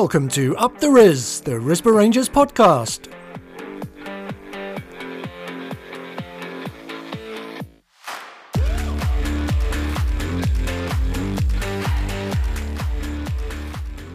Welcome to Up the Ris, the Risborough Rangers podcast.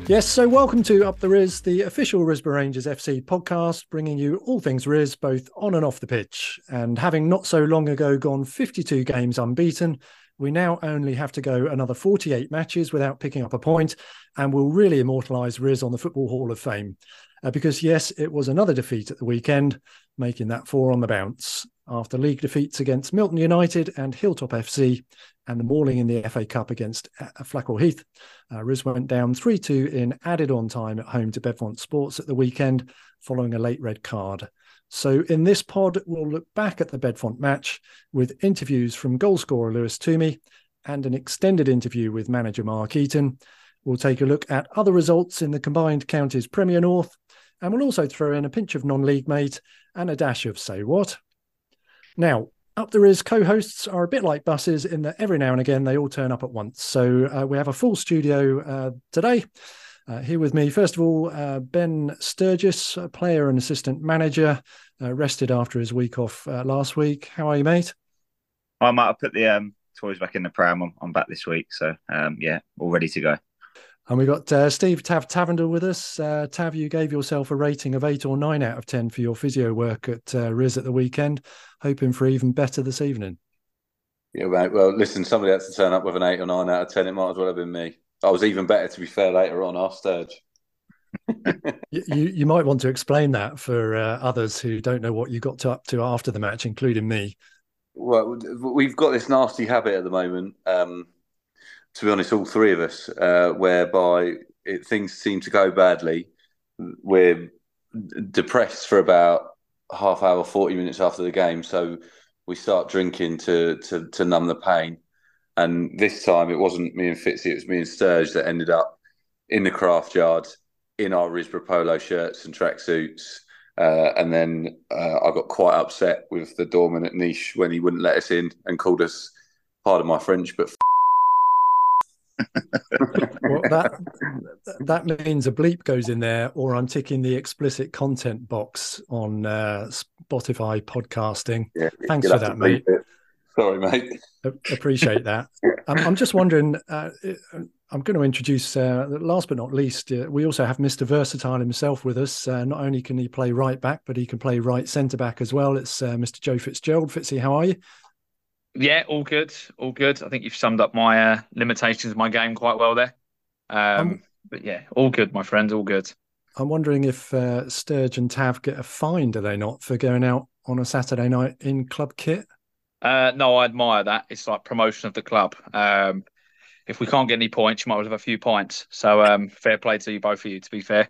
Yes, so welcome to Up the Ris, the official Risborough Rangers FC podcast, bringing you all things Ris, both on and off the pitch. And having not so long ago gone 52 games unbeaten, we now only have to go another 48 matches without picking up a point, and we'll really immortalise Ris on the Football Hall of Fame. Uh, because, yes, it was another defeat at the weekend, making that four on the bounce. After league defeats against Milton United and Hilltop FC, and the mauling in the FA Cup against uh, Flackwell Heath. Uh, Ris went down 3 2 in added on time at home to Bedfont Sports at the weekend following a late red card. So, in this pod, we'll look back at the Bedfont match with interviews from goalscorer Lewis Toomey and an extended interview with manager Mark Eaton. We'll take a look at other results in the combined counties Premier North, and we'll also throw in a pinch of non league mate and a dash of say what. Now, up the Ris co-hosts are a bit like buses in that every now and again they all turn up at once. So uh, we have a full studio uh, today. Uh, here with me, first of all, uh, Ben Sturgis, player and assistant manager, uh, rested after his week off uh, last week. How are you, mate? I might have put the um, toys back in the pram. I'm, I'm back this week, so um, yeah, all ready to go. And we got uh, Steve Tav Tavender with us. Uh, Tav, you gave yourself a rating of eight or nine out of 10 for your physio work at uh, Ris at the weekend, hoping for even better this evening. Yeah, mate. Well, listen, somebody had to turn up with an eight or nine out of 10. It might as well have been me. I was even better, to be fair, later on, our Sturge. you, you might want to explain that for uh, others who don't know what you got to up to after the match, including me. Well, we've got this nasty habit at the moment. Um, to be honest, all three of us, uh, whereby it, things seem to go badly. We're depressed for about half hour, forty minutes after the game, so we start drinking to to, to numb the pain. And this time, it wasn't me and Fitzy; it was me and Sturge that ended up in the craft yard in our Risborough polo shirts and tracksuits. Uh, and then uh, I got quite upset with the doorman at Niche when he wouldn't let us in and called us, pardon my French, but well, that that means a bleep goes in there, or I'm ticking the explicit content box on uh, Spotify podcasting. Yeah, Thanks for that, mate. It. Sorry, mate. Appreciate that. I'm, I'm, just wondering. Uh, I'm going to introduce, uh, last but not least, uh, we also have Mr. Versatile himself with us. Uh, not only can he play right back, but he can play right centre back as well. It's uh, Mr. Joe Fitzgerald. Fitzy, how are you? Yeah, all good, all good. I think you've summed up my uh, limitations of my game quite well there. Um, um, but yeah, all good, my friend, all good. I'm wondering if uh, Sturge and Tav get a fine, do they not, for going out on a Saturday night in club kit? Uh, no, I admire that. It's like promotion of the club. Um, if we can't get any points, you might well have a few points. So um, fair play to you both of you. To be fair.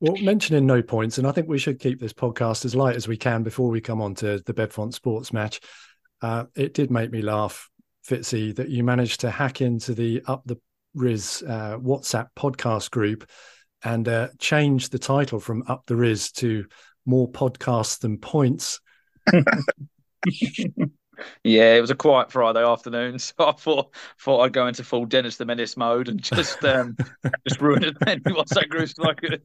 Well, mentioning no points, and I think we should keep this podcast as light as we can before we come on to the Bedfont sports match. Uh, it did make me laugh, Fitzy, that you managed to hack into the Up the Ris uh, WhatsApp podcast group and uh, change the title from Up the Ris to More Podcasts Than Points. yeah, it was a quiet Friday afternoon, so I thought thought I'd go into full Dennis the Menace mode and just um, just ruin as many WhatsApp groups I could.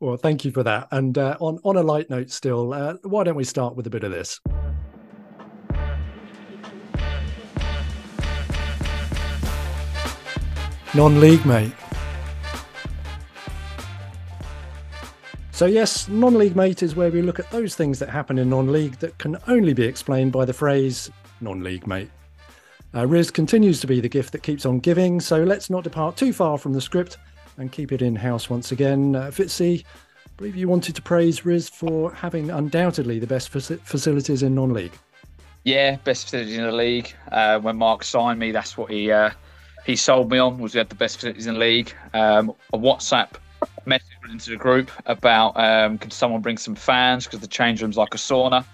well, thank you for that. And uh, on on a light note, still, uh, why don't we start with a bit of this? Non league, mate. So, yes, non league mate is where we look at those things that happen in non league that can only be explained by the phrase non league mate. Uh, Ris continues to be the gift that keeps on giving, so let's not depart too far from the script and keep it in house once again. Uh, Fitzy, I believe you wanted to praise Ris for having undoubtedly the best facilities in non league. Yeah, best facilities in the league. Uh, when Mark signed me, that's what he uh, he sold me on was we had the best facilities in the league. Um, a WhatsApp message into the group about um, could someone bring some fans because the change room's like a sauna.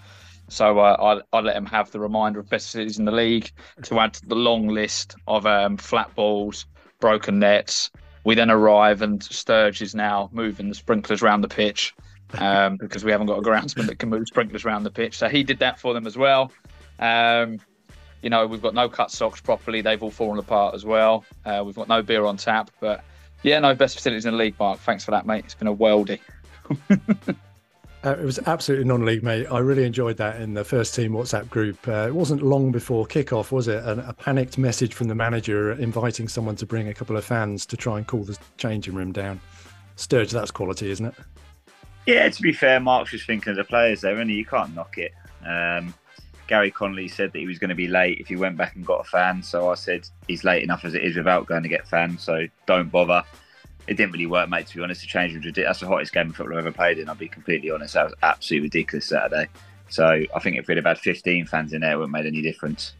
So uh, I, I let him have the reminder of best cities in the league to add to the long list of um, flat balls, broken nets. We then arrive and Sturge is now moving the sprinklers around the pitch um, because we haven't got a groundsman that can move sprinklers around the pitch. So he did that for them as well. Um, you know, we've got no cut socks properly. They've all fallen apart as well. Uh, we've got no beer on tap, but Yeah, no, best facilities in the league, Mark. Thanks for that, mate. It's been a worldie. Uh, it was absolutely non-league, mate. I really enjoyed that in the first team WhatsApp group. Uh, it wasn't long before kickoff, was it? A, a, panicked message from the manager inviting someone to bring a couple of fans to try and cool the changing room down. Sturge, that's quality, isn't it? Yeah, to be fair, Mark's just thinking of the players there, and you can't knock it. Um, Gary Connolly said that he was going to be late if he went back and got a fan. So I said he's late enough as it is without going to get fans. So don't bother it didn't really work, mate. To be honest, the change was ridiculous. That's the hottest game of football I've ever played in. I'll be completely honest. That was absolutely ridiculous Saturday. So I think if we'd have had 15 fans in there, it wouldn't have made any difference.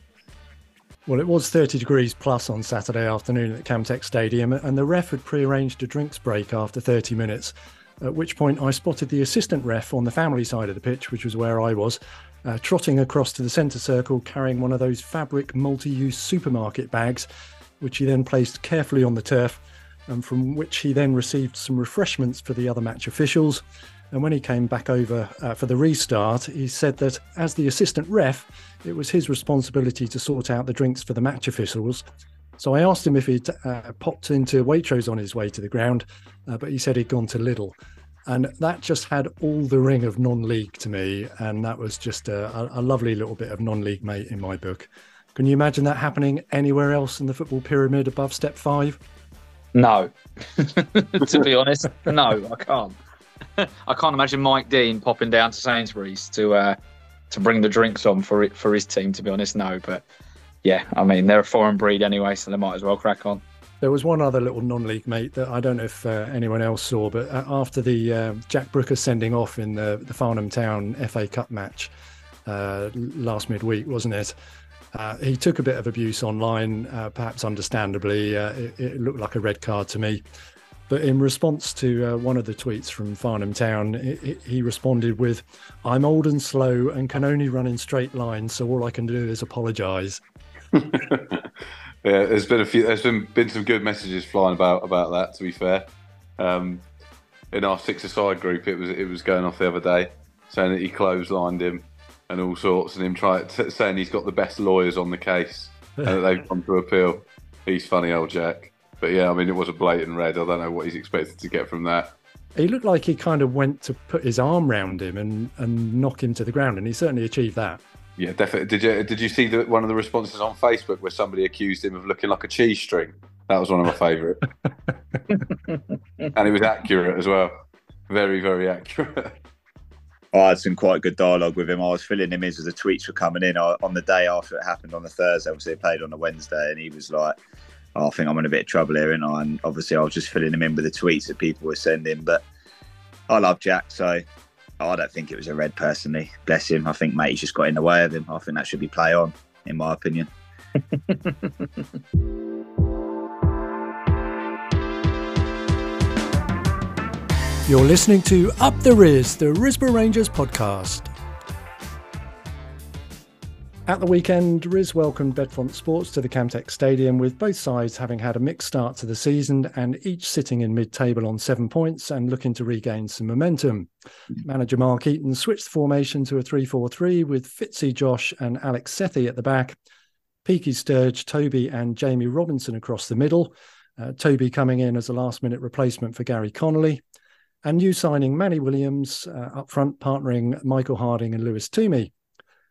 Well, it was 30 degrees plus on Saturday afternoon at Camtech Stadium, and the ref had pre-arranged a drinks break after 30 minutes. At which point, I spotted the assistant ref on the family side of the pitch, which was where I was, uh, trotting across to the centre circle, carrying one of those fabric multi-use supermarket bags, which he then placed carefully on the turf and from which he then received some refreshments for the other match officials. And when he came back over uh, for the restart, he said that as the assistant ref, it was his responsibility to sort out the drinks for the match officials. So I asked him if he'd uh, popped into Waitrose on his way to the ground, uh, but he said he'd gone to Lidl. And that just had all the ring of non league to me. And that was just a, a lovely little bit of non league mate in my book. Can you imagine that happening anywhere else in the football pyramid above step five? No, to be honest, no, I can't. I can't imagine Mike Dean popping down to Sainsbury's to uh, to bring the drinks on for it for his team. To be honest, no. But yeah, I mean they're a foreign breed anyway, so they might as well crack on. There was one other little non-league mate that I don't know if uh, anyone else saw, but uh, after the uh, Jack Brooker sending off in the the Farnham Town FA Cup match uh, last midweek, wasn't it? Uh, he took a bit of abuse online, uh, perhaps understandably. It, it, looked like a red card to me. But in response to one of the tweets from Farnham Town, it, it, he responded with, I'm old and slow and can only run in straight lines, so all I can do is apologise. yeah, there's been a few. There's been been some good messages flying about about that. To be fair, um, in our six-a-side group, it was it was going off the other day, saying that he clotheslined him and all sorts, and him trying saying he's got the best lawyers on the case and that they've gone to appeal. He's funny, old Jack. But yeah, I mean, it was a blatant red. I don't know what he's expected to get from that. He looked like he kind of went to put his arm round him and, and knock him to the ground, and he certainly achieved that. Yeah, definitely. Did you did you see the, one of the responses on Facebook where somebody accused him of looking like a cheese string? That was one of my favourite, and it was accurate as well. Very, very accurate. I had some quite good dialogue with him. I was filling him in as the tweets were coming in I, on the day after it happened on the Thursday. Obviously, it played on a Wednesday, and he was like, oh, "I think I'm in a bit of trouble here." And, I, and obviously, I was just filling him in with the tweets that people were sending. But I love Jack, so I don't think it was a red personally. Bless him. I think mate's just got in the way of him. I think that should be play on, in my opinion. You're listening to Up the Ris, the Risborough Rangers podcast. At the weekend, Ris welcomed Bedfont Sports to the Camtech Stadium, with both sides having had a mixed start to the season and each sitting in mid table on seven points and looking to regain some momentum. Manager Mark Eaton switched the formation to a 3 4 3 with Fitzy Josh and Alex Sethi at the back, Peaky Sturge, Toby, and Jamie Robinson across the middle. Uh, Toby coming in as a last minute replacement for Gary Connolly and new signing Manny Williams uh, up front, partnering Michael Harding and Lewis Toomey.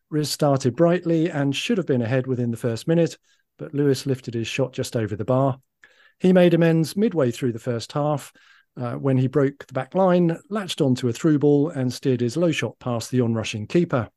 Ris started brightly and should have been ahead within the first minute, but Lewis lifted his shot just over the bar. He made amends midway through the first half uh, when he broke the back line, latched onto a through ball, and steered his low shot past the onrushing keeper.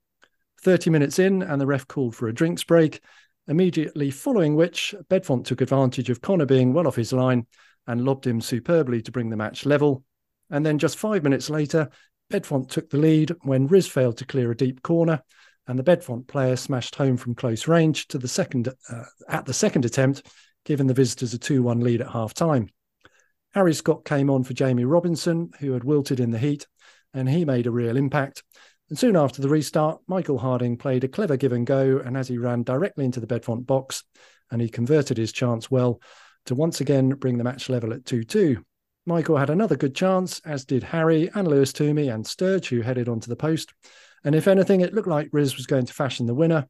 30 minutes in, and the ref called for a drinks break, immediately following which Bedfont took advantage of Connor being well off his line and lobbed him superbly to bring the match level. And then just five minutes later, Bedfont took the lead when Ris failed to clear a deep corner, and the Bedfont player smashed home from close range to the second uh, at the second attempt, giving the visitors a 2-1 lead at half time. Harry Scott came on for Jamie Robinson, who had wilted in the heat, and he made a real impact. And soon after the restart, Michael Harding played a clever give and go, and as he ran directly into the Bedfont box, and he converted his chance well to once again bring the match level at 2 2. Michael had another good chance, as did Harry and Lewis Toomey and Sturge, who headed onto the post. And if anything, it looked like Ris was going to fashion the winner.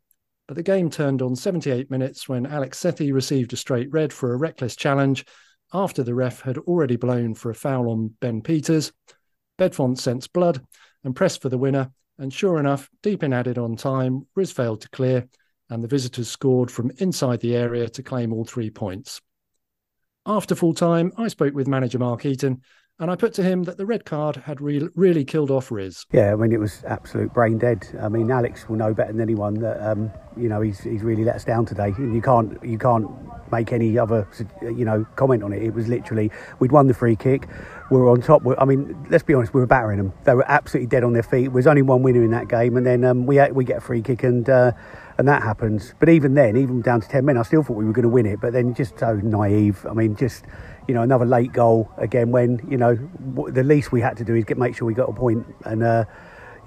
But the game turned on 78 minutes when Alex Sethi received a straight red for a reckless challenge after the ref had already blown for a foul on Ben Peters. Bedfont sensed blood and pressed for the winner, and sure enough, deep in added on time, Ris failed to clear, and the visitors scored from inside the area to claim all three points. After full time, I spoke with manager Mark Eaton and I put to him that the red card had re- really killed off Ris. Yeah, I mean, it was absolute brain dead. I mean, Alex will know better than anyone that, um, you know, he's, he's really let us down today. And you can't, you can't make any other, you know, comment on it. It was literally, we'd won the free kick. We were on top. I mean, let's be honest, we were battering them. They were absolutely dead on their feet. There was only one winner in that game. And then um, we, we get a free kick and, uh, and that happens. But even then, even down to 10 men, I still thought we were going to win it. But then just so naive. I mean, just you know, another late goal again when, you know, the least we had to do is get make sure we got a point. And uh,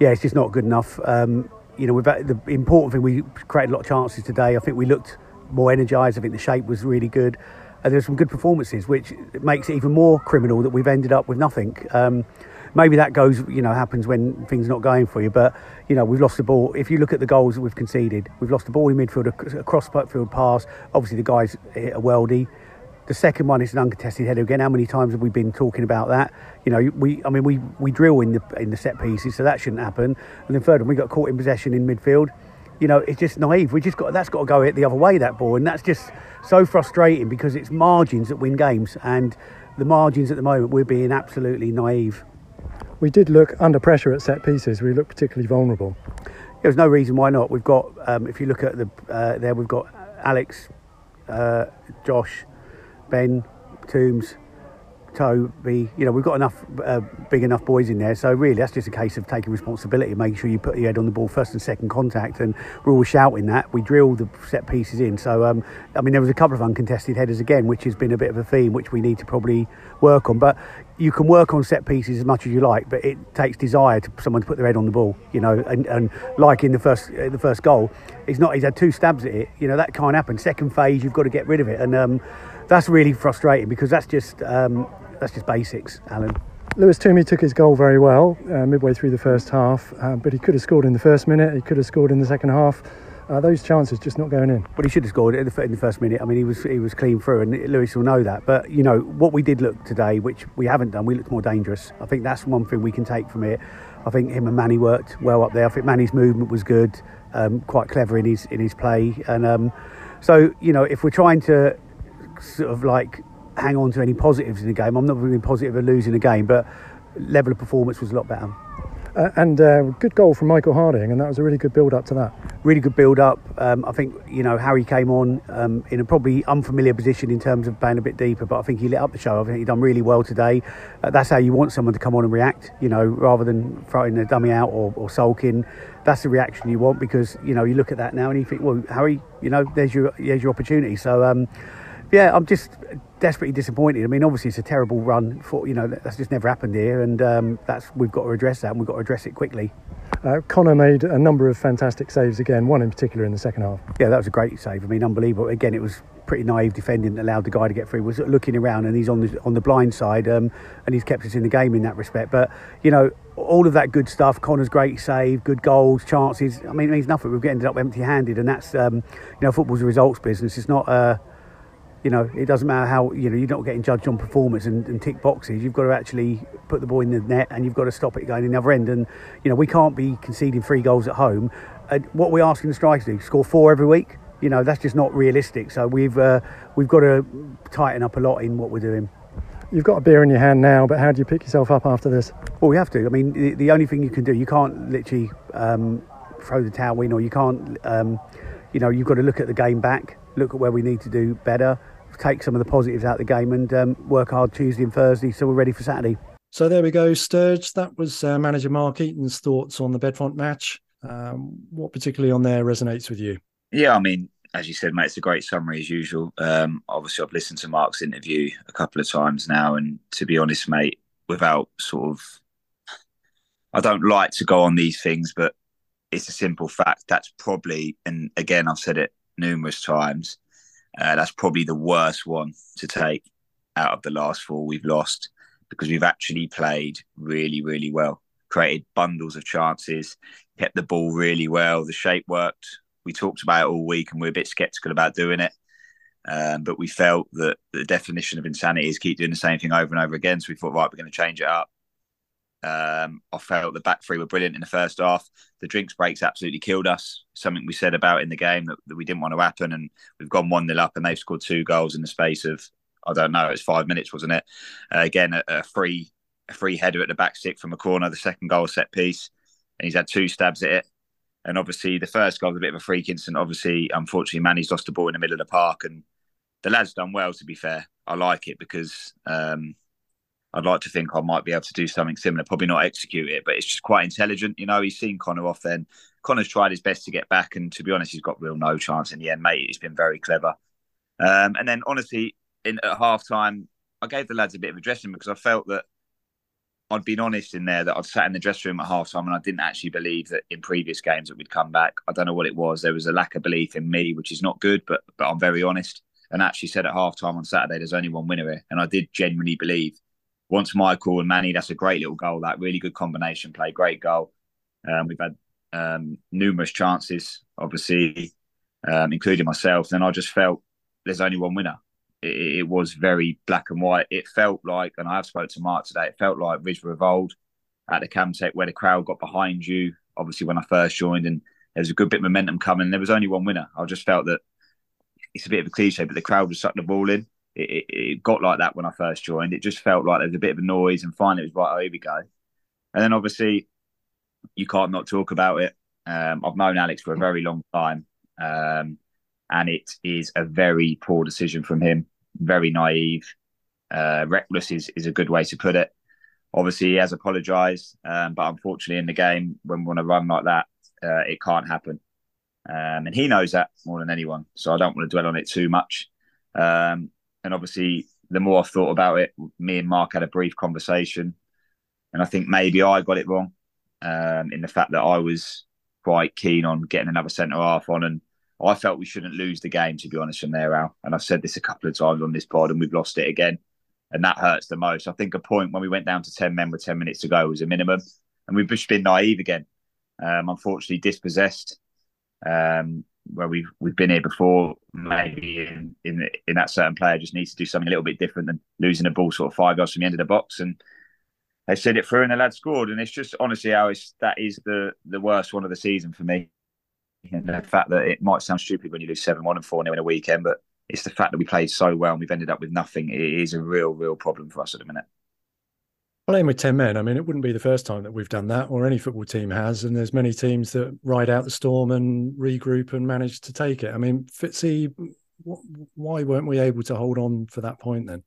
yeah, it's just not good enough. Um, you know, we've the important thing, we created a lot of chances today. I think we looked more energised. I think the shape was really good. And there's some good performances, which makes it even more criminal that we've ended up with nothing. Um, maybe that goes, you know, happens when things are not going for you. But you know, we've lost the ball. If you look at the goals that we've conceded, we've lost the ball in midfield, a cross field pass. Obviously, the guys hit a weldy. The second one is an uncontested header again. How many times have we been talking about that? You know, we I mean we we drill in the in the set pieces, so that shouldn't happen. And then third one, we got caught in possession in midfield. You know, it's just naive. We just got that's got to go the other way that ball, and that's just so frustrating because it's margins that win games, and the margins at the moment we're being absolutely naive. We did look under pressure at set pieces. We looked particularly vulnerable. There's no reason why not. We've got, um, if you look at the uh, there, we've got Alex, uh, Josh, Ben, Toombs, Toby. You know, we've got enough uh, big enough boys in there. So really, that's just a case of taking responsibility, making sure you put your head on the ball first and second contact. And we're all shouting that. We drill the set pieces in. So um, I mean, there was a couple of uncontested headers again, which has been a bit of a theme, which we need to probably work on. But you can work on set pieces as much as you like, but it takes desire to someone to put their head on the ball. You know, and, and like in the first uh, the first goal, he's not. He's had two stabs at it. You know, that can't happen. Second phase, you've got to get rid of it. And um, that's really frustrating because that's just um, that's just basics, Alan. Lewis Toomey took his goal very well uh, midway through the first half, uh, but he could have scored in the first minute. He could have scored in the second half. Uh, those chances just not going in. But he should have scored in the, in the, first minute. I mean, he was he was clean through, and Lewis will know that. But you know what we did look today, which we haven't done. We looked more dangerous. I think that's one thing we can take from it. I think him and Manny worked well up there. I think Manny's movement was good, um, quite clever in his in his play, and um, so you know if we're trying to sort of like hang on to any positives in the game. I'm not really positive of losing the game, but level of performance was a lot better. Uh, and uh, good goal from Michael Harding, and that was a really good build up to that. Really good build up. Um, I think you know Harry came on um, in a probably unfamiliar position in terms of playing a bit deeper, but I think he lit up the show. I think he done really well today. Uh, that's how you want someone to come on and react. You know, rather than throwing the dummy out or, or sulking. That's the reaction you want because you know you look at that now and you think, well, Harry, you know, there's your there's your opportunity. So. Um, yeah, I'm just desperately disappointed. I mean, obviously it's a terrible run for you know that's just never happened here, and um, that's we've got to address that, and we've got to address it quickly. Uh, Connor made a number of fantastic saves again, one in particular in the second half. Yeah, that was a great save. I mean, unbelievable. Again, it was pretty naive defending that allowed the guy to get through. Was looking around and he's on the on the blind side, um, and he's kept us in the game in that respect. But you know, all of that good stuff. Connor's great save, good goals, chances. I mean, it means nothing. We've ended up empty-handed, and that's um, you know, football's a results business. It's not. Uh, you know, it doesn't matter how, you know, you're not getting judged on performance and, and, tick boxes. You've got to actually put the ball in the net and you've got to stop it going in the other end. And, you know, we can't be conceding three goals at home. And what we're asking the strikers to do, score four every week, you know, that's just not realistic. So we've, uh, we've got to tighten up a lot in what we're doing. You've got a beer in your hand now, but how do you pick yourself up after this? Well, we have to. I mean, the, the only thing you can do, you can't literally um, throw the towel in or you can't, um, you know, you've got to look at the game back, look at where we need to do better take some of the positives out of the game and um, work hard Tuesday and Thursday so we're ready for Saturday. So there we go, Sturge. That was uh, manager Mark Eaton's thoughts on the Bedfont match. Um, what particularly on there resonates with you? Yeah, I mean, as you said, mate, it's a great summary as usual. Um, obviously, I've listened to Mark's interview a couple of times now, and to be honest, mate, without sort of, I don't like to go on these things, but it's a simple fact. That's probably, and again, I've said it numerous times uh, that's probably the worst one to take out of the last four we've lost because we've actually played really, really well, created bundles of chances, kept the ball really well. The shape worked. We talked about it all week and we're a bit sceptical about doing it. Um, but we felt that the definition of insanity is keep doing the same thing over and over again. So we thought, right, we're going to change it up. Um, I felt the back three were brilliant in the first half. The drinks breaks absolutely killed us. Something we said about in the game that, that we didn't want to happen, and we've gone one nil up, and they've scored two goals in the space of I don't know, it's five minutes, wasn't it? Uh, again, a, a, free a free header at the back stick from a corner, the second goal set piece, and he's had two stabs at it. And obviously, the first goal was a bit of a freak incident. Obviously, unfortunately, Manny's lost the ball in the middle of the park, and the lad's done well. To be fair, I like it because um, I'd like to think I might be able to do something similar. Probably not execute it, but it's just quite intelligent. You know, he's seen Connor off then. Connor's tried his best to get back, and to be honest, he's got real no chance in the end, mate. He's been very clever. Um, and then, honestly, in at half time, I gave the lads a bit of a dressing because I felt that I'd been honest in there that I'd sat in the dressing room at half time and I didn't actually believe that in previous games that we'd come back. I don't know what it was. There was a lack of belief in me, which is not good, but but I'm very honest. And actually said at half time on Saturday, there's only one winner here. And I did genuinely believe once Michael and Manny, that's a great little goal, that really good combination play, great goal. Um, we've had um, numerous chances, obviously, um, including myself. Then I just felt there's only one winner it, it, was very black and white. It felt like, and I have spoke to Mark today, it felt like Risborough of at the Camtech where the crowd got behind you. Obviously, when I first joined, and there was a good bit of momentum coming. There was only one winner. I just felt that it's a bit of a cliche, but the crowd was sucking the ball in. It, it, got like that when I first joined. It just felt like there was a bit of a noise, and finally it was right. Oh, here we go. And then obviously, you can't not talk about it. Um, I've known Alex for a very long time. Um, and it is a very poor decision from him. Very naive, uh, reckless is is a good way to put it. Obviously, he has apologised, um, but unfortunately, in the game when we want to run like that, uh, it can't happen, um, and he knows that more than anyone. So I don't want to dwell on it too much. Um, and obviously, the more I've thought about it, me and Mark had a brief conversation, and I think maybe I got it wrong um, in the fact that I was quite keen on getting another centre half on and I felt we shouldn't lose the game, to be honest, from there out. And I've said this a couple of times on this pod, and we've lost it again. And that hurts the most. I think a point when we went down to 10 men with 10 minutes to go was a minimum. And we've just been naive again. Um, unfortunately, dispossessed, um, where we've we've been here before. Maybe in, in in that certain player just needs to do something a little bit different than losing a ball sort of five yards from the end of the box. And they sent it through, and the lad scored. And it's just honestly, how that is the the worst one of the season for me and the fact that it might sound stupid when you lose seven one and four 0 in a weekend, but it's the fact that we played so well and we've ended up with nothing. It is a real, real problem for us at the minute. Playing with 10 men, I mean, it wouldn't be the first time that we've done that or any football team has. And there's many teams that ride out the storm and regroup and manage to take it. I mean, Fitzy, why weren't we able to hold on for that point then?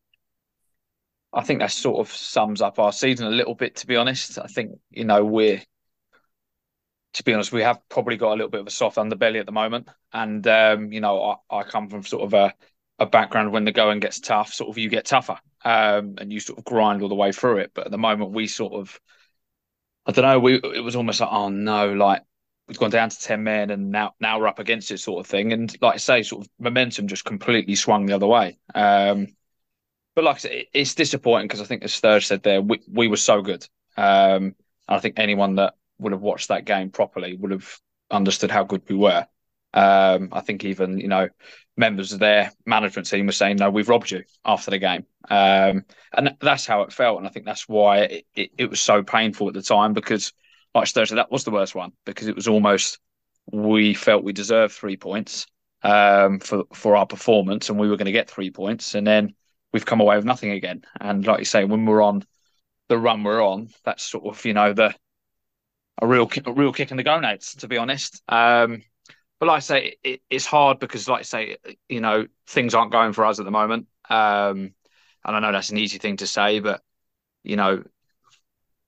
I think that sort of sums up our season a little bit, to be honest. I think, you know, we're to be honest, we have probably got a little bit of a soft underbelly at the moment. And um, you know, I, I, come from sort of a, a background when the going gets tough, sort of you get tougher, um, and you sort of grind all the way through it. But at the moment, we sort of, I don't know, we it was almost like, oh no, like we've gone down to ten men, and now now we're up against it, sort of thing. And like I say, sort of momentum just completely swung the other way. Um, but like I said, it's disappointing because I think, as Sturge said there, we we were so good. Um, I think anyone that would have watched that game properly would have understood how good we were. Um, I think even you know members of their management team were saying, "No, we've robbed you" after the game, um, and that's how it felt. And I think that's why it, it, it was so painful at the time because, like Thursday, that was the worst one because it was almost we felt we deserved three points um, for for our performance, and we were going to get three points, and then we've come away with nothing again. And like you say, when we're on the run we're on, that's sort of you know the a real a real kick in the gonads, to be honest. Um, but like I say, it, it's hard because, like I say, you know, things aren't going for us at the moment. Um, and I know that's an easy thing to say, but you know,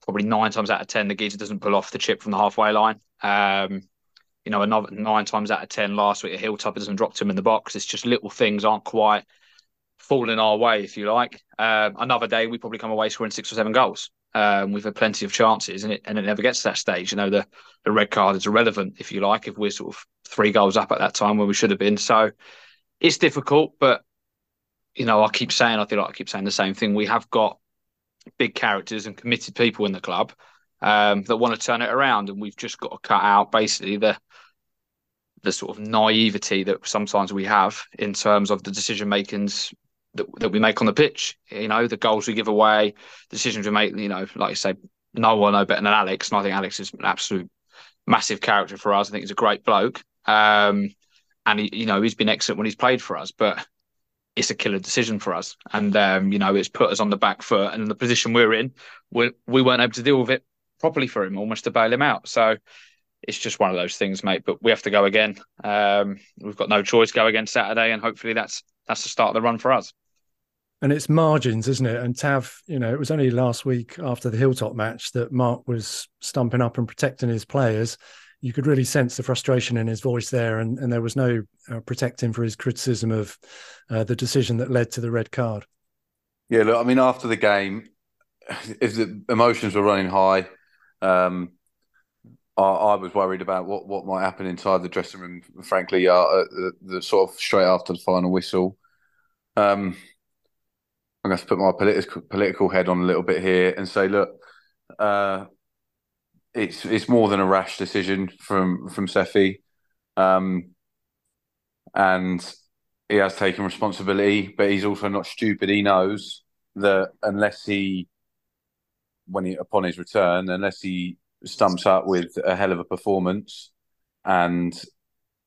probably nine times out of ten, the geezer doesn't pull off the chip from the halfway line. Um, you know, another nine times out of ten last week, a hilltopper doesn't drop to him in the box. It's just little things aren't quite falling our way, if you like. Um, another day, we probably come away scoring six or seven goals. Um, we've had plenty of chances, and it and it never gets to that stage. You know, the the red card is irrelevant, if you like, if we're sort of three goals up at that time where we should have been. So it's difficult, but you know, I keep saying, I feel like I keep saying the same thing. We have got big characters and committed people in the club um, that want to turn it around, and we've just got to cut out basically the the sort of naivety that sometimes we have in terms of the decision makings that, that we make on the pitch. You know, the goals we give away, decisions we make. You know, like I say, no one know better than Alex, and I think Alex is an absolute massive character for us. I think he's a great bloke, um, and he, you know, he's been excellent when he's played for us, but. It's a killer decision for us, and um, you know it's put us on the back foot. And the position we're in, we we weren't able to deal with it properly for him, almost to bail him out. So it's just one of those things, mate. But we have to go again. Um, we've got no choice. Go again Saturday, and hopefully that's that's the start of the run for us. And it's margins, isn't it? And Tav, you know, it was only last week after the Hilltop match that Mark was stumping up and protecting his players. You could really sense the frustration in his voice there, and, and there was no uh, protecting for his criticism of uh, the decision that led to the red card. Yeah, look, I mean, after the game, if the emotions were running high, um, I, I, was worried about what, what might happen inside the dressing room. Frankly, uh, the, the, sort of straight after the final whistle. Um, I'm going to put my political political head on a little bit here and say, look, uh, it's it's more than a rash decision from from Sethi, um, and he has taken responsibility, but he's also not stupid. He knows that unless he, when he upon his return, unless he stumps up with a hell of a performance and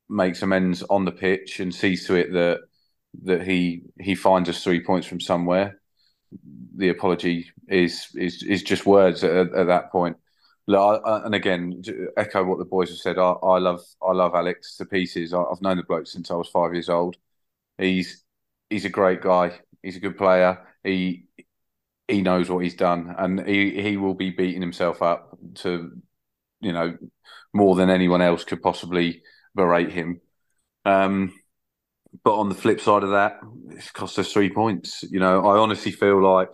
makes amends on the pitch and sees to it that that he he finds us three points from somewhere. The apology is is is just words at, at that point. Look, I, and again, echo what the boys have said. I, I love I love Alex to pieces. I, have known the bloke since I was five years old. He's he's a great guy. He's a good player. He he knows what he's done, and he he will be beating himself up to, you know, more than anyone else could possibly berate him. Um, but on the flip side of that, it's cost us three points. You know, I honestly feel like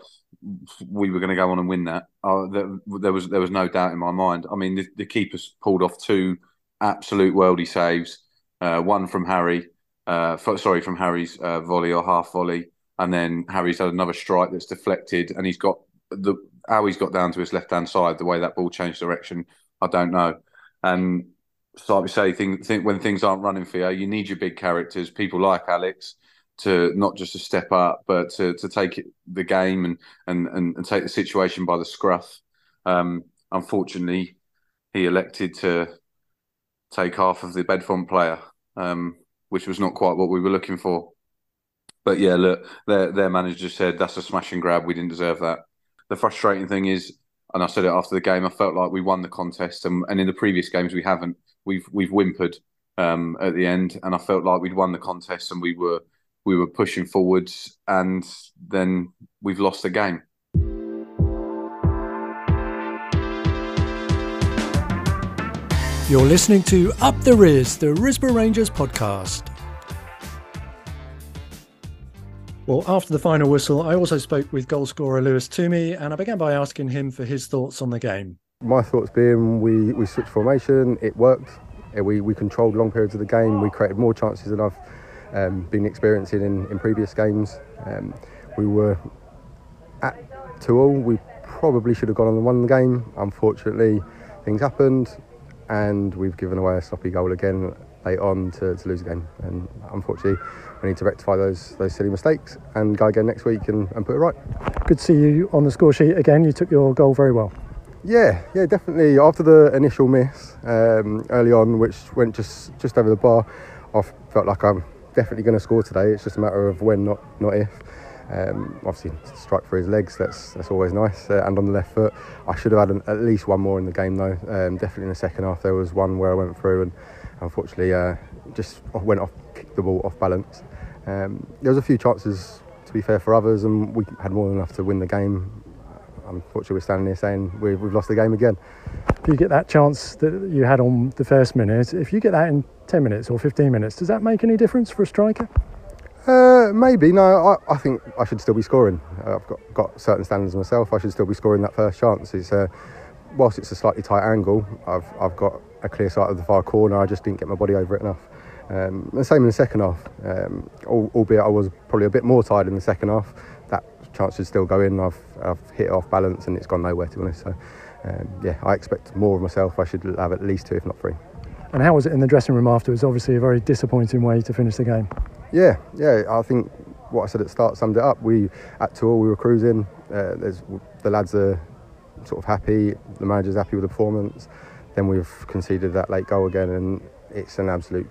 we were going to go on and win that. Uh, there, was there was no doubt in my mind. I mean, the, the keepers pulled off two absolute worldy saves. Uh, one from Harry, uh, sorry, from Harry's uh, volley or half volley, and then Harry's had another strike that's deflected, and he's got the how he's got down to his left hand side, the way that ball changed direction, I don't know. And so like we say, think, when things aren't running for you, you need your big characters, people like Alex, to not just to step up, but to, to take it, the game and, and, and, and take the situation by the scruff. Um, unfortunately, he elected to take half of the Bedfont player, um, which was not quite what we were looking for. But yeah, look, their their manager said that's a smash and grab. We didn't deserve that. The frustrating thing is, and I said it after the game, I felt like we won the contest, and, and in the previous games we haven't. We've we've whimpered um, at the end, and I felt like we'd won the contest, and we were we were pushing forwards, and then we've lost the game. You're listening to Up the Ris, the Risborough Rangers podcast. Well, after the final whistle, I also spoke with goalscorer Lewis Toomey, and I began by asking him for his thoughts on the game. My thoughts being we, we switched formation, it worked. We, we controlled long periods of the game, we created more chances than I've um, been experiencing in, in previous games. Um, we were at 2 all, we probably should have gone on and won the game. Unfortunately, things happened, and we've given away a sloppy goal again late on to, to lose the game. And unfortunately, we need to rectify those those silly mistakes and go again next week and, and put it right. Good to see you on the score sheet again. You took your goal very well. Yeah, yeah, definitely. After the initial miss um, early on, which went just just over the bar, I felt like I'm definitely going to score today. It's just a matter of when, not not if. Um, obviously, strike for his legs. That's that's always nice. Uh, and on the left foot, I should have had an, at least one more in the game though. Um, definitely in the second half, there was one where I went through and unfortunately uh, just went off, the ball off balance. Um, there was a few chances, to be fair, for others, and we had more than enough to win the game. Unfortunately, we're standing here saying we've, we've lost the game again. If you get that chance that you had on the first minute, if you get that in 10 minutes or 15 minutes, does that make any difference for a striker? Uh, maybe no. I, I, think I should still be scoring. Uh, I've got, got certain standards myself. I should still be scoring that first chance. It's uh, whilst it's a slightly tight angle, I've I've got a clear sight of the far corner. I just didn't get my body over it enough. Um, the same in the second half, um, albeit I was probably a bit more tired in the second half. That chance should still go in. I've, I've hit off balance and it's gone nowhere to be honest. So, um, yeah, I expect more of myself. I should have at least two, if not three. And how was it in the dressing room afterwards? Obviously, a very disappointing way to finish the game. Yeah, yeah. I think what I said at the start summed it up. We at Tour we were cruising. Uh, there's the lads are sort of happy. The manager's happy with the performance. Then we've conceded that late goal again, and it's an absolute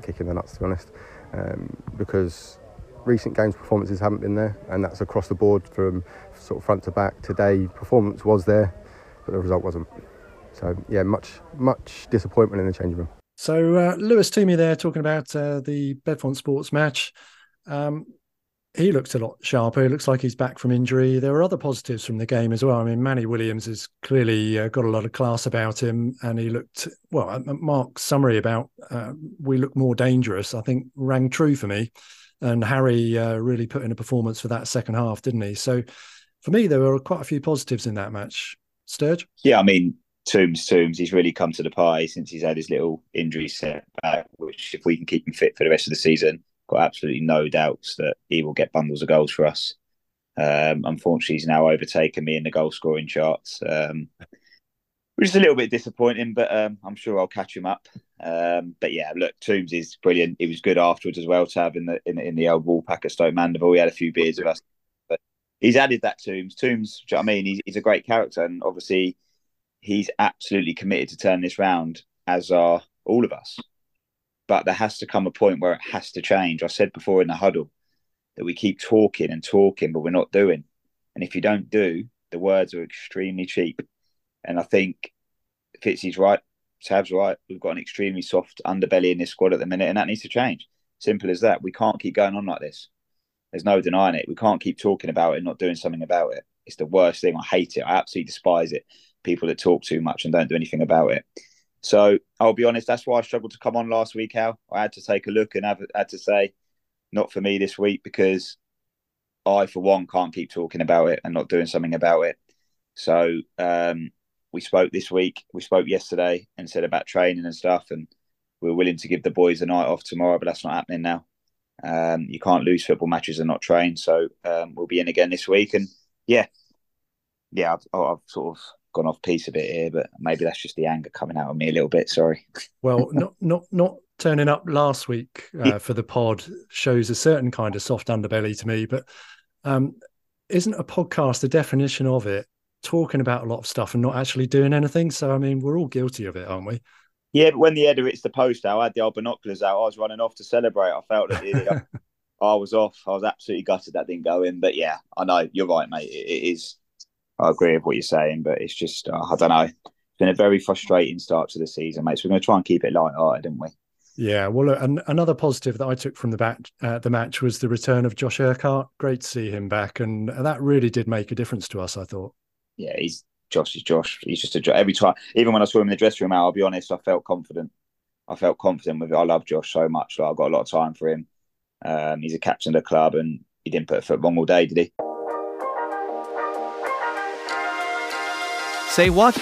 kick in the nuts to be honest, um, because recent games performances haven't been there, and that's across the board from sort of front to back. Today performance was there, but the result wasn't. So yeah, much much disappointment in the changing room. So uh, Lewis Toomey there talking about uh, the Bedfont Sports match. Um, he looks a lot sharper. It looks like he's back from injury. There are other positives from the game as well. I mean, Manny Williams has clearly uh, got a lot of class about him, and he looked well. Mark's summary about uh, we look more dangerous, I think, rang true for me. And Harry uh, really put in a performance for that second half, didn't he? So, for me, there were quite a few positives in that match. Sturge? Yeah, I mean, Toombs, Toombs, he's really come to the pie since he's had his little injury setback. Which, if we can keep him fit for the rest of the season, got absolutely no doubts that he will get bundles of goals for us. Um, unfortunately, he's now overtaken me in the goal scoring charts, um, which is a little bit disappointing. But um, I'm sure I'll catch him up. Um, but yeah, look, Toombs is brilliant. It was good afterwards as well to have in the in, in the old Woolpack at Stoke Mandeville. He had a few beers with us, but he's added that Toombs. Toombs, I mean, he's, he's a great character, and obviously, he's absolutely committed to turn this round, as are all of us but there has to come a point where it has to change. I said before in the huddle that we keep talking and talking, but we're not doing. And if you don't do, the words are extremely cheap. And I think Fitzy's right, Tav's right. We've got an extremely soft underbelly in this squad at the minute, and that needs to change. Simple as that. We can't keep going on like this. There's no denying it. We can't keep talking about it and not doing something about it. It's the worst thing. I hate it. I absolutely despise it. People that talk too much and don't do anything about it. So I'll be honest, that's why I struggled to come on last week, Al. I had to take a look and have had to say, not for me this week because I, for one, can't keep talking about it and not doing something about it. So um, we spoke this week. We spoke yesterday and said about training and stuff, and we are willing to give the boys a night off tomorrow, but that's not happening now. Um, you can't lose football matches and not train, so um, we'll be in again this week. And yeah, yeah, I've, I've sort of gone off piece a bit here, but maybe that's just the anger coming out of me a little bit. Sorry. Well, not not not turning up last week uh, for the pod shows a certain kind of soft underbelly to me, but um, isn't a podcast the definition of it? Talking about a lot of stuff and not actually doing anything. So I mean, we're all guilty of it, aren't we? Yeah, but when the header hits the post out, I had the old binoculars out. I was running off to celebrate. I felt that I was off. I was absolutely gutted that didn't go in. But yeah, I know you're right, mate. it, it is I agree with what you're saying, but it's just uh, I don't know. It's been a very frustrating start to the season, mate. So we're going to try and keep it light-hearted, didn't we? Yeah, well, look, an, another positive that I took from the bat, uh, the match was the return of Josh Urquhart. Great to see him back, and that really did make a difference to us. I thought. Yeah, he's Josh is Josh. He's just a every time. Even when I saw him in the dressing room, I'll be honest, I felt confident. I felt confident with it. I love Josh so much. Like, I've got a lot of time for him. Um, he's a captain of the club, and he didn't put a foot wrong all day, did he? Say what?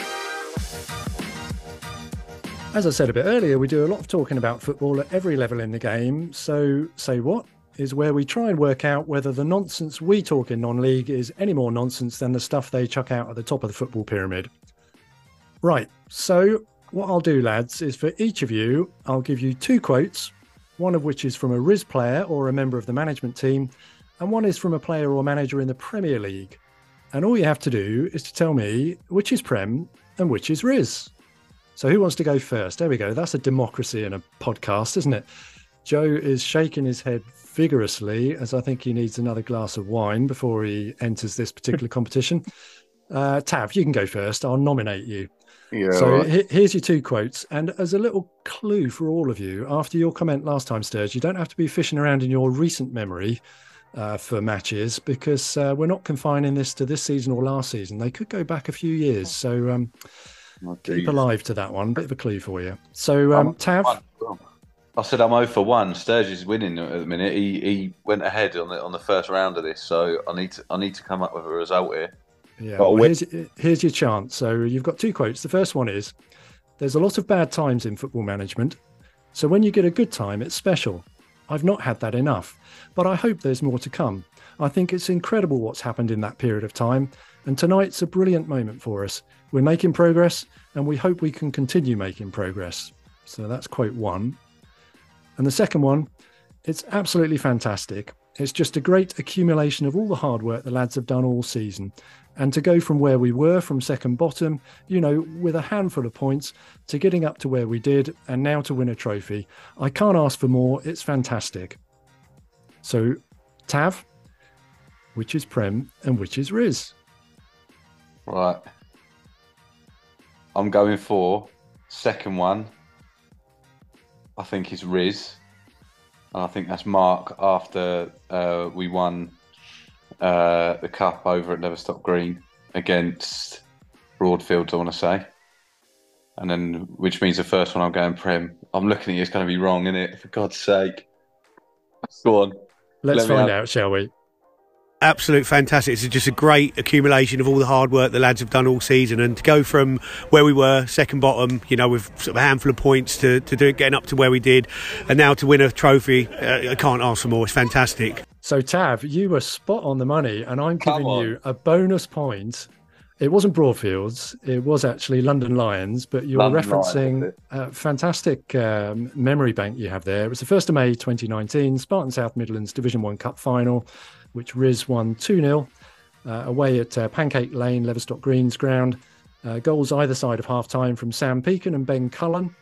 As I said a bit earlier, we do a lot of talking about football at every level in the game. So, say what is where we try and work out whether the nonsense we talk in non league is any more nonsense than the stuff they chuck out at the top of the football pyramid. Right. So, what I'll do, lads, is for each of you, I'll give you two quotes, one of which is from a Ris player or a member of the management team, and one is from a player or manager in the Premier League. And all you have to do is to tell me which is Prem and which is Ris. So who wants to go first? There we go. That's a democracy in a podcast, isn't it? Joe is shaking his head vigorously as I think he needs another glass of wine before he enters this particular competition. Uh, Tav, you can go first. I'll nominate you. Yeah. So right. here's your two quotes. And as a little clue for all of you, after your comment last time, Sturge, you don't have to be fishing around in your recent memory uh, for matches because uh, we're not confining this to this season or last season. They could go back a few years. So um, oh, keep alive to that one. Bit of a clue for you. So, um, Tav. I said I'm 0 for 1. Sturge is winning at the minute. He he went ahead on the on the first round of this, so I need to I need to come up with a result here. Yeah, well, here's, here's your chance. So you've got two quotes. The first one is There's a lot of bad times in football management. So when you get a good time, it's special. I've not had that enough, but I hope there's more to come. I think it's incredible what's happened in that period of time, and tonight's a brilliant moment for us. We're making progress, and we hope we can continue making progress. So that's quote one. And the second one, it's absolutely fantastic. It's just a great accumulation of all the hard work the lads have done all season. And to go from where we were, from second bottom, you know, with a handful of points, to getting up to where we did, and now to win a trophy. I can't ask for more. It's fantastic. So, Tav, which is Prem and which is Ris? Right. I'm going for second one. I think is Ris. And I think that's Mark after uh, we won uh, the cup over at Leverstock Green against Broadfields, I want to say. And then, which means the first one I'm going Prem. I'm looking at you, it's going to be wrong, isn't it? For God's sake. Go on. Let's Let find have- out, shall we? absolute fantastic. It's just a great accumulation of all the hard work the lads have done all season, and to go from where we were, second bottom, you know, with sort of a handful of points to to do it, getting up to where we did, and now to win a trophy, uh, I can't ask for more. It's fantastic. So, Tav, you were spot on the money, and I'm Come giving on. you a bonus point. It wasn't Broadfields, it was actually London Lions, but you're London referencing a fantastic um, memory bank you have there. It was the 1st of May 2019, Spartan South Midlands Division 1 Cup final, which Ris won 2 0 uh, away at uh, Pancake Lane, Leverstock Greens ground. Uh, goals either side of half time from Sam Peakin and Ben Cullen.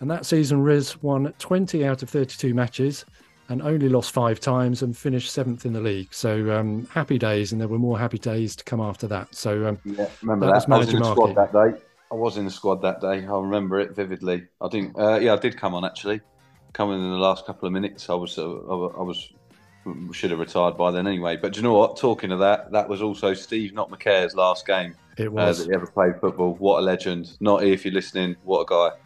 And that season, Ris won 20 out of 32 matches and only lost five times and finished seventh in the league. So um, happy days, and there were more happy days to come after that. So um, Yeah, remember That that. was I was in the squad that day. I was in the squad that day. I remember it vividly. I think, uh, yeah, I did come on actually. Coming in the last couple of minutes, I was, uh, I was, should have retired by then anyway. But do you know what? Talking of that, that was also Steve Not McCare's last game it uh, was that he ever played football. What a legend! Not if you're listening. What a guy!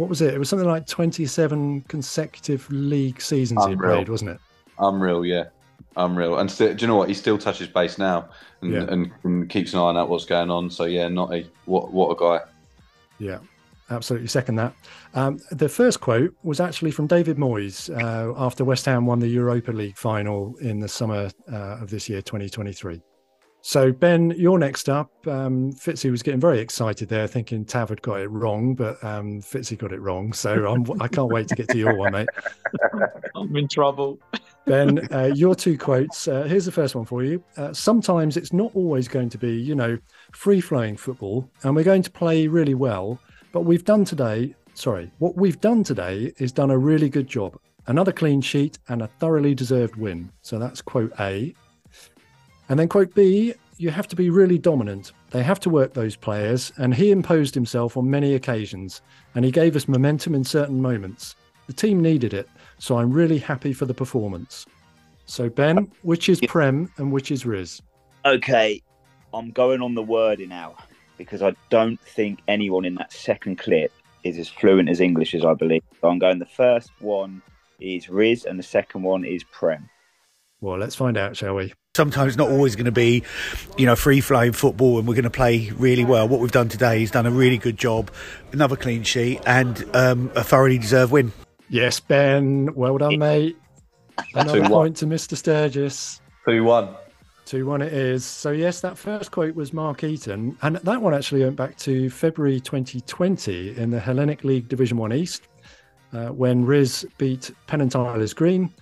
What was it? It was something like 27 consecutive league seasons he Unreal. played, wasn't it? Unreal, yeah, unreal. And still, do you know what? He still touches base now and, Yeah. and, and keeps an eye on what's going on. So yeah, not a what what a guy. Yeah, absolutely second that. Um, the first quote was actually from David Moyes uh, after West Ham won the Europa League final in the summer uh, of this year, 2023. So, Ben, you're next up. Um, Fitzy was getting very excited there, thinking Tav had got it wrong, but um, Fitzy got it wrong. So, I'm, I can't wait to get to your one, mate. I'm in trouble. Ben, uh, your two quotes. Uh, here's the first one for you. Uh, sometimes it's not always going to be, you know, free flowing football, and we're going to play really well. But we've done today, sorry, what we've done today is done a really good job. Another clean sheet and a thoroughly deserved win. So that's quote A. And then quote B, you have to be really dominant. They have to work those players, and he imposed himself on many occasions, and he gave us momentum in certain moments. The team needed it, so I'm really happy for the performance. So, Ben, which is Prem and which is Ris? Okay, I'm going on the wording now because I don't think anyone in that second clip is as fluent as English as I believe. So I'm going the first one is Ris and the second one is Prem. Well, let's find out, shall we? Sometimes it's not always going to be, you know, free flowing football, and we're going to play really well. What we've done today is done a really good job, another clean sheet, and um, a thoroughly deserved win. Yes, Ben. Well done, mate. Another point to Mr. Sturgis. Two one. 2 1 it is. So, yes, that first quote was Mark Eaton. And that one actually went back to February 2020 in the Hellenic League Division 1 East uh, when Ris beat Penn & Tylers Green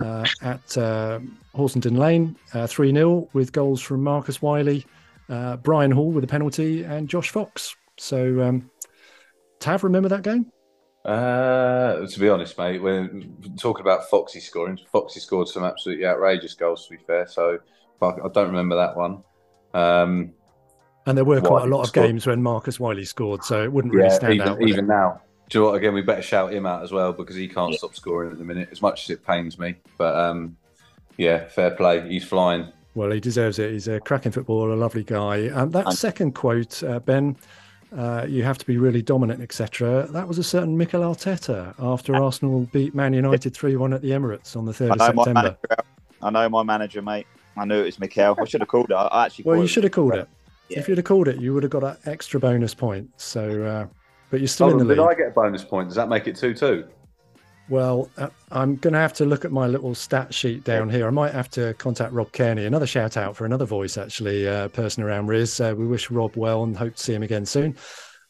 uh, at uh, Horsenden Lane 3 0 with goals from Marcus Wiley, uh, Brian Hall with a penalty, and Josh Fox. So, um, Tav, remember that game? Uh, to be honest, mate, when talking about Foxy scoring, Foxy scored some absolutely outrageous goals. To be fair, so I don't remember that one. Um, And there were quite a lot of scored. games when Marcus Wiley scored, so it wouldn't really yeah, stand even, out. would it? even now. Do you know what? Again, we better shout him out as well because he can't stop scoring at the minute. As much as it pains me, but um, yeah, fair play. He's flying. Well, he deserves it. He's a cracking footballer, a lovely guy. And that And- second quote, uh, Ben, uh, you have to be really dominant, etc. That was a certain Mikel Arteta after Arsenal beat Man United 3 1 at the Emirates on the 3rd of September. manager. I know my manager, mate. I knew it was Mikel. I should have called it. I actually. Well, you should have called it. Yeah. If you'd have called it, you would have got an extra bonus point. So, uh, but you're still Hold in the did league. I get a bonus point? Does that make it two two? Well, uh, I'm going to have to look at my little stat sheet down here. I might have to contact Rob Kearney. Another shout out for another voice, actually, uh, person around Riz. Uh, we wish Rob well and hope to see him again soon.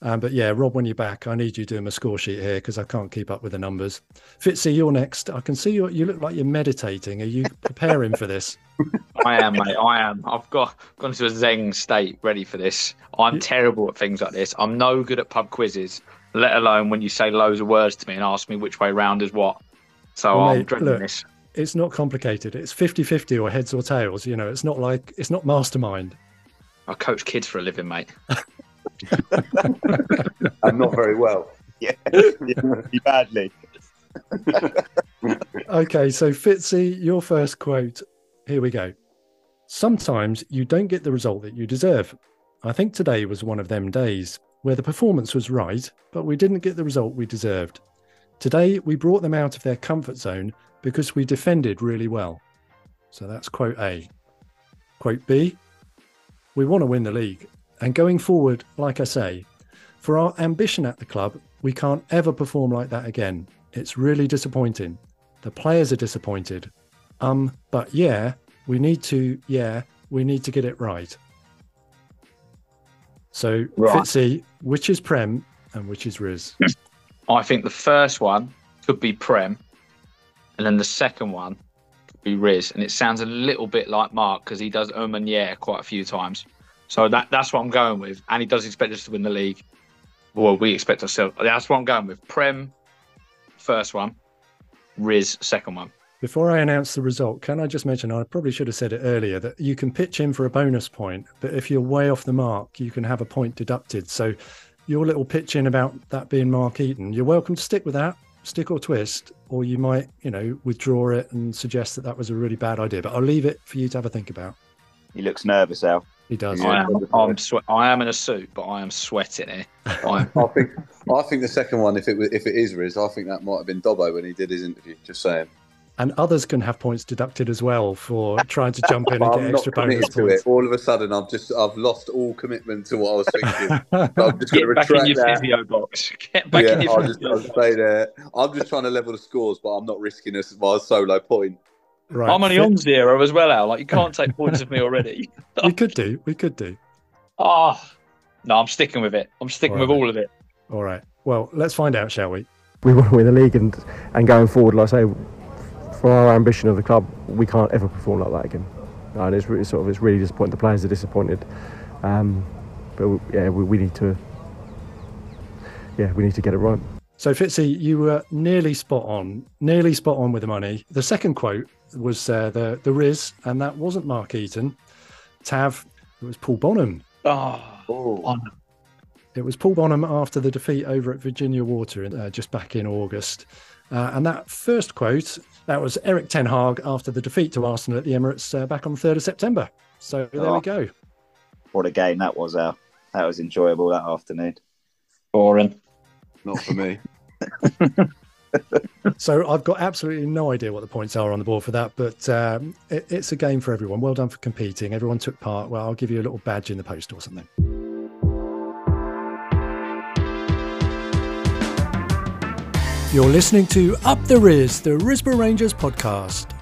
Um, but yeah, Rob, when you're back, I need you doing a score sheet here because I can't keep up with the numbers. Fitzy, you're next. I can see you. You look like you're meditating. Are you preparing for this? I am, mate. I am. I've got gone into a zen state, ready for this. I'm terrible at things like this. I'm no good at pub quizzes, let alone when you say loads of words to me and ask me which way round is what. So Well, I'm mate, dreading look, this. It's not complicated. It's 50-50 or heads or tails. You know, it's not like it's not mastermind. I coach kids for a living, mate. And not very well. Yeah, yeah badly. Okay, so Fitzy, your first quote. Here we go. Sometimes you don't get the result that you deserve. I think today was one of them days where the performance was right, but we didn't get the result we deserved. Today we brought them out of their comfort zone because we defended really well. So that's quote A. Quote B. We want to win the league. And going forward, like I say, for our ambition at the club, we can't ever perform like that again. It's really disappointing. The players are disappointed. Um, but yeah, we need to, yeah, we need to get it right. So, Right. Fitzy, which is Prem and which is Ris? I think the first one could be Prem, and then the second one could be Ris. And it sounds a little bit like Mark because he does um and yeah quite a few times. So that that's what I'm going with. And he does expect us to win the league. Well, we expect ourselves. That's what I'm going with. Prem, first one. Ris, second one. Before I announce the result, can I just mention, I probably should have said it earlier, that you can pitch in for a bonus point, but if you're way off the mark, you can have a point deducted. So your little pitch in about that being Mark Eaton, you're welcome to stick with that, stick or twist, or you might, you know, withdraw it and suggest that that was a really bad idea. But I'll leave it for you to have a think about. He looks nervous, Al. He does. I am. I'm swe- I am in a suit, but I am sweating here. I'm, I think I think the second one, if it was, if it is Ris, I think that might have been Dobbo when he did his interview. Just saying. And others can have points deducted as well for trying to jump in and I'm get not extra bonus committed to points. it. All of a sudden, I've just I've lost all commitment to what I was thinking. So I'm just going to get back in retract your that. physio box. Get back yeah, in your I'll just physio I'll box. stay there. I'm just trying to level the scores, but I'm not risking a, my solo point. Right. I'm only on zero as well, Al. Like you can't take points of me already. We could do. We could do. Oh no, I'm sticking with it. I'm sticking with Alright. all of it. All right. Well, let's find out, shall we? we want to win the league and and going forward, like I say, for our ambition of the club, we can't ever perform like that again. And it's really sort of it's really disappointing. The players are disappointed, um, but we, yeah, we, we need to yeah we need to get it right. So Fitzy, you were nearly spot on, nearly spot on with the money. The second quote was uh, the the Ris, and that wasn't Mark Eaton. Tav, it was Paul Bonham. Oh, on- It was Paul Bonham after the defeat over at Virginia Water uh, just back in August. Uh, and that first quote, that was Erik ten Hag after the defeat to Arsenal at the Emirates uh, back on the 3rd of September. So there we Oh. go. What a game that was, Al. That was enjoyable that afternoon. boring. Not for me. So I've got absolutely no idea what the points are on the board for that, but um, it, it's a game for everyone. Well done for competing. Everyone took part. Well, I'll give you a little badge in the post or something. You're listening to Up the Ris, the Risborough Rangers podcast.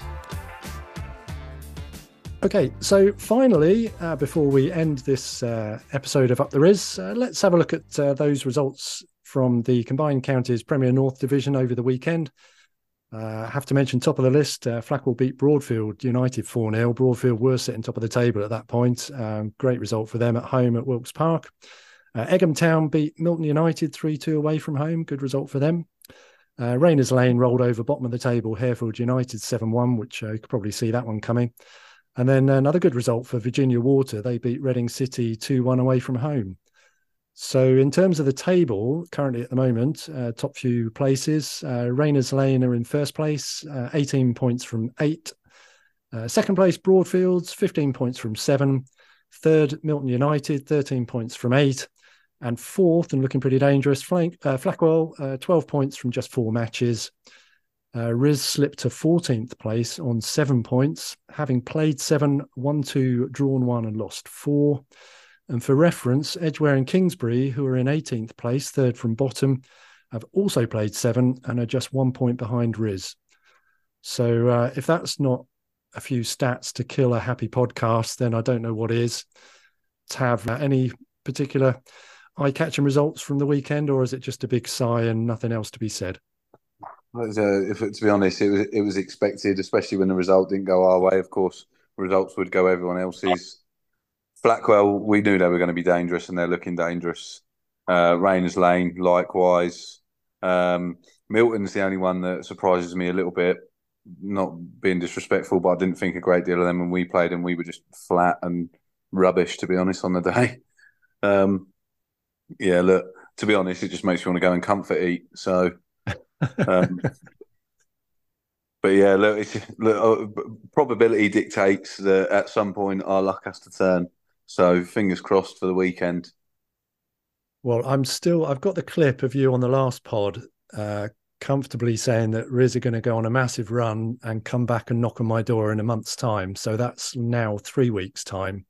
Okay, so finally, uh, before we end this uh, episode of Up the Ris, uh, let's have a look at uh, those results from the Combined Counties Premier North Division over the weekend. Uh, have to mention top of the list, uh, Flackwell beat Broadfield United 4 0. Broadfield were sitting top of the table at that point. Um, great result for them at home at Wilks Park. Uh, Egham Town beat Milton United 3 2 away from home. Good result for them. Uh, Rayners Lane rolled over bottom of the table, Harefield United 7 1, which uh, you could probably see that one coming. And then another good result for Virginia Water. They beat Reading City 2 1 away from home. So, in terms of the table, currently at the moment, uh, top few places, uh, Rayners Lane are in first place, uh, 18 points from eight. Uh, second place, Broadfields, 15 points from seven. Third, Milton United, 13 points from eight. And fourth, and looking pretty dangerous, Flank, uh, Flackwell, uh, 12 points from just four matches. Uh, Ris slipped to 14th place on seven points, having played seven, won two, drawn one, and lost four. And for reference, Edgware and Kingsbury, who are in 18th place, third from bottom, have also played seven and are just one point behind Ris. So uh, if that's not a few stats to kill a happy podcast, then I don't know what is. To have uh, any particular eye-catching results from the weekend, or is it just a big sigh and nothing else to be said? Uh, if to be honest, it was it was expected, especially when the result didn't go our way. Of course, results would go everyone else's. Flackwell, we knew they were going to be dangerous, and they're looking dangerous. Uh, Lane, likewise. Um, Milton's the only one that surprises me a little bit. Not being disrespectful, but I didn't think a great deal of them when we played, and we were just flat and rubbish, to be honest, on the day. Um, yeah, look, to be honest, it just makes you want to go and comfort eat. So, um, but yeah, look, look, uh, probability dictates that at some point our luck has to turn. So, fingers crossed for the weekend. Well, I'm still. I've got the clip of you on the last pod, uh, comfortably saying that Ris are going to go on a massive run and come back and knock on my door in a month's time. So that's now three weeks' time.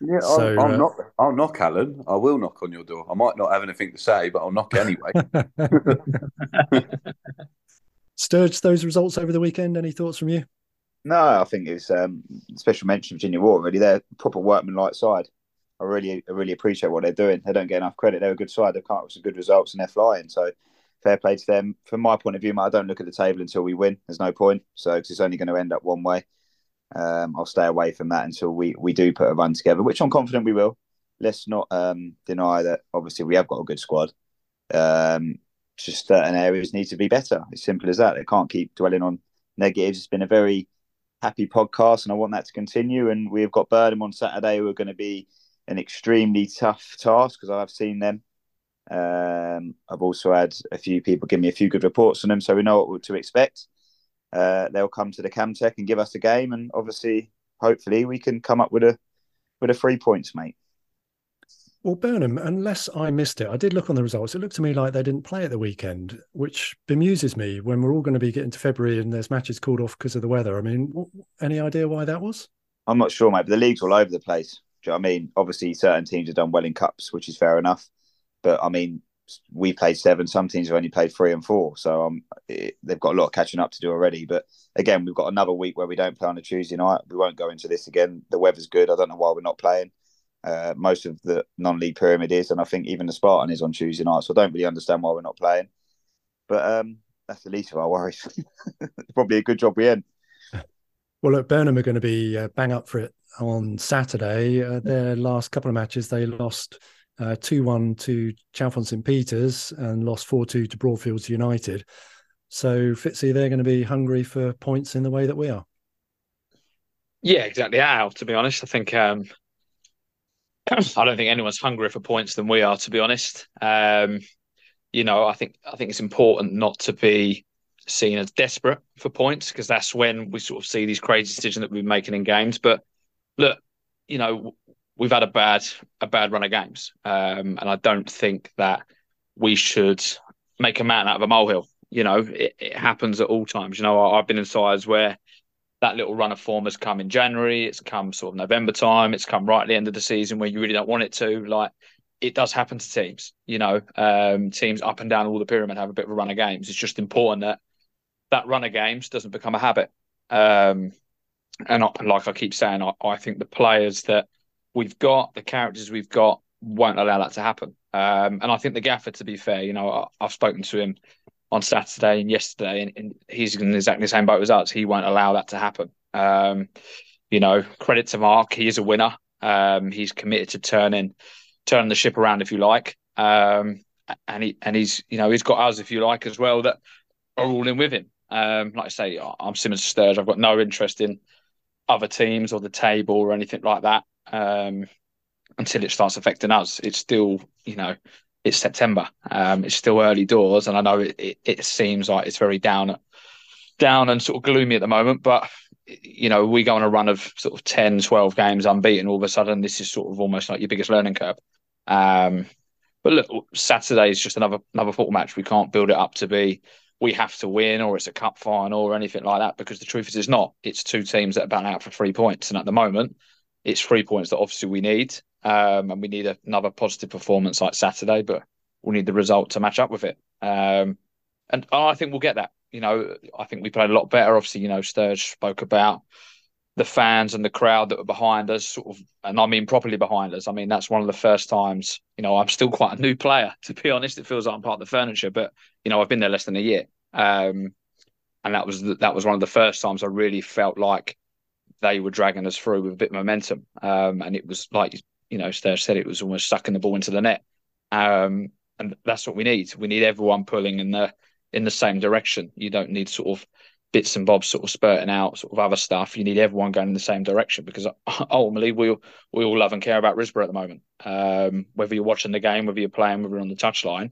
Yeah, so, I'll, I'll uh, knock. I'll knock, Alan. I will knock on your door. I might not have anything to say, but I'll knock anyway. Sturge, those results over the weekend. Any thoughts from you? No, I think it's um, special mention Virginia Water. Really, they're proper workman-like side. I really, I really appreciate what they're doing. They don't get enough credit. They're a good side. They've come up with some good results and they're flying. So fair play to them. From my point of view, I don't look at the table until we win. There's no point. So cause it's only going to end up one way. Um, I'll stay away from that until we we do put a run together, which I'm confident we will. Let's not um, deny that. Obviously, we have got a good squad. Um, just certain areas need to be better. It's simple as that. They can't keep dwelling on negatives. It's been a very happy podcast, and I want that to continue. And we've got Burnham on Saturday. We're going to be an extremely tough task because I've seen them. Um, I've also had a few people give me a few good reports on them, so we know what to expect. Uh, they'll come to the Camtech and give us a game, and obviously, hopefully, we can come up with a with a three points, mate. Well, Burnham, unless I missed it, I did look on the results. It looked to me like they didn't play at the weekend, which bemuses me when we're all going to be getting to February and there's matches called off because of the weather. I mean, any idea why that was? I'm not sure, mate, but the league's all over the place. Do you know I mean? Obviously, certain teams have done well in cups, which is fair enough. But I mean, we played seven. Some teams have only played three and four, so um, it, they've got a lot of catching up to do already. But again, we've got another week where we don't play on a Tuesday night. We won't go into this again. The weather's good. I don't know why we're not playing. Uh, most of the non-league pyramid is, and I think even the Spartan is on Tuesday night. So I don't really understand why we're not playing. But um, that's the least of our worries. Probably a good job we in. Well, look, Burnham are going to be uh, bang up for it on Saturday. Uh, their last couple of matches, they lost uh, 2 1 to Chalfont St. Peter's and lost 4 2 to Broadfields United. So, Fitzy, they're going to be hungry for points in the way that we are. Yeah, exactly. How, to be honest, I think um, I don't think anyone's hungrier for points than we are. To be honest, um, you know, I think I think it's important not to be seen as desperate for points because that's when we sort of see these crazy decisions that we're making in games. But look, you know, we've had a bad a bad run of games, um, and I don't think that we should make a mountain out of a molehill. You know, it, it happens at all times. You know, I, have been in sides where that little run of form has come in January, it's come sort of November time, it's come right at the end of the season where you really don't want it to. Like it does happen to teams. You know, um, teams up and down all the pyramid have a bit of a run of games. It's just important that that run of games doesn't become a habit. Um, and like I keep saying, I, I think the players that we've got, the characters we've got, won't allow that to happen. Um, and I think the gaffer, to be fair, you know, I, have spoken to him on Saturday and yesterday, and, and, he's in exactly the same boat as us. He won't allow that to happen. Um, you know, credit to Mark, he is a winner. Um, he's committed to turning turning the ship around, if you like. Um, and he and he's you know he's got us, if you like, as well that are all in with him. Um, like I say, I'm Simmons Sturge. I've got no interest in other teams or the table or anything like that um, until it starts affecting us. It's still, you know, it's September. Um, it's still early doors, and I know it, it, it, seems like it's very down, down and sort of gloomy at the moment. But you know, we go on a run of sort of 10, 12 games unbeaten. All of a sudden, this is sort of almost like your biggest learning curve. Um, but look, Saturday is just another another football match. We can't build it up to be we have to win or it's a cup final or anything like that because the truth is it's not. It's two teams that are batting out for three points, and at the moment, it's three points that obviously we need, um, and we need another positive performance like Saturday, but we need the result to match up with it. Um, and I think we'll get that. You know, I think we played a lot better. Obviously, you know, Sturge spoke about the fans and the crowd that were behind us, sort of, and I mean properly behind us. I mean that's one of the first times. You know, I'm still quite a new player to be honest. It feels like I'm part of the furniture, but you know, I've been there less than a year, um, and that was that was one of the first times I really felt like they were dragging us through with a bit of momentum, um, and it was like you know, Sturge said it was almost sucking the ball into the net, um, and that's what we need. We need everyone pulling in the in the same direction. You don't need sort of bits and bobs sort of spurting out sort of other stuff. You need everyone going in the same direction because ultimately we we all love and care about Risborough at the moment. Um, whether you're watching the game, whether you're playing, whether you're on the touchline,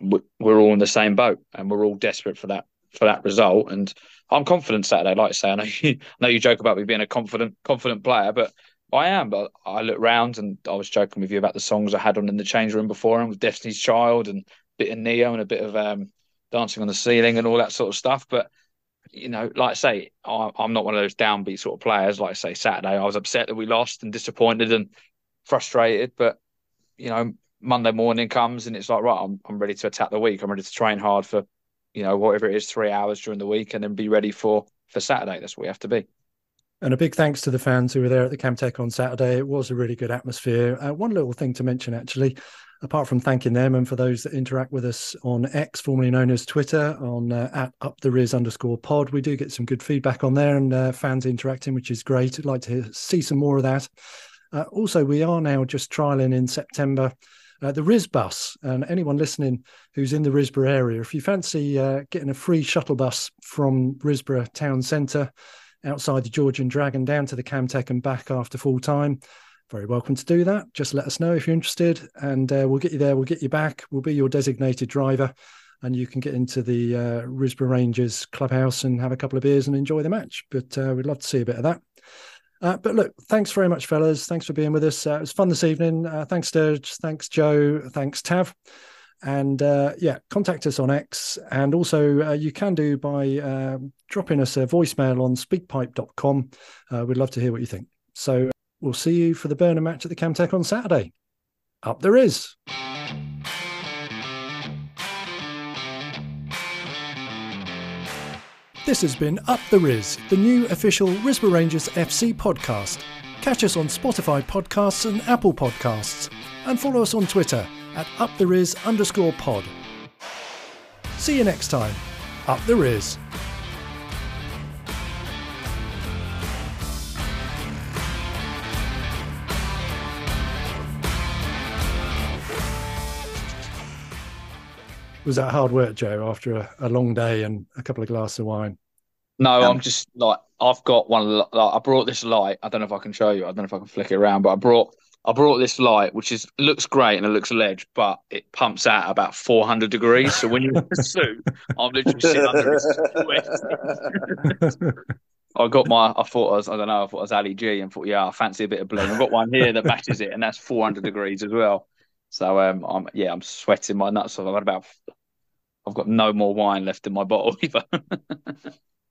we're all in the same boat and we're all desperate for that for that result. And I'm confident Saturday. Like I say, I know you, I know you joke about me being a confident confident player, but I am. But I look round and I was joking with you about the songs I had on in the change room before and with Destiny's Child and a bit of Neo and a bit of um, dancing on the ceiling and all that sort of stuff. But you know, like I say, I, am not one of those downbeat sort of players. Like I say, Saturday, I was upset that we lost and disappointed and frustrated. But you know, Monday morning comes and it's like, right, I'm I'm ready to attack the week. I'm ready to train hard for, you know, whatever it is, three hours during the week, and then be ready for for Saturday. That's what we have to be. And a big thanks to the fans who were there at the Camtech on Saturday. It was a really good atmosphere. Uh, one little thing to mention, actually, apart from thanking them and for those that interact with us on X, formerly known as Twitter, on uh, at up the Ris underscore pod, we do get some good feedback on there and uh, fans interacting, which is great. I'd like to see some more of that. Uh, also, we are now just trialing in September uh, the Ris bus. And anyone listening who's in the Risborough area, if you fancy uh, getting a free shuttle bus from Risborough town centre outside the George and Dragon down to the Camtech and back after full time, very welcome to do that. Just let us know if you're interested, and uh, we'll get you there. We'll get you back. We'll be your designated driver, and you can get into the uh, Risborough Rangers clubhouse and have a couple of beers and enjoy the match. But uh, we'd love to see a bit of that. Uh, but look, thanks very much, fellas. Thanks for being with us. Uh, it was fun this evening. Uh, thanks, Sturge. Thanks, Joe. Thanks, Tav. And uh, yeah, contact us on X. And also, uh, you can do by uh, dropping us a voicemail on speakpipe.com. we'd love to hear what you think. So We'll see you for the Burnham match at the Camtech on Saturday. Up the Ris. This has been Up the Ris, the new official Risborough Rangers FC podcast. Catch us on Spotify podcasts and Apple podcasts, and follow us on Twitter at UpTheRis underscore pod. See you next time. Up the Ris. Was that hard work, Joe, after a, a long day and a couple of glasses of wine? No, um, I'm just like I've got one. Like, I brought this light. I don't know if I can show you. I don't know if I can flick it around, but I brought I brought this light, which is looks great and it looks ledge, but it pumps out about 400 degrees. So when you're in a suit, I'm literally sitting under it. I got my. I thought I was. I don't know. I thought I was Ali G, and thought, yeah, I fancy a bit of blue. I've got one here that matches it, and that's 400 degrees as well. So um, I'm yeah, I'm sweating my nuts off. I've got about, I've got no more wine left in my bottle either.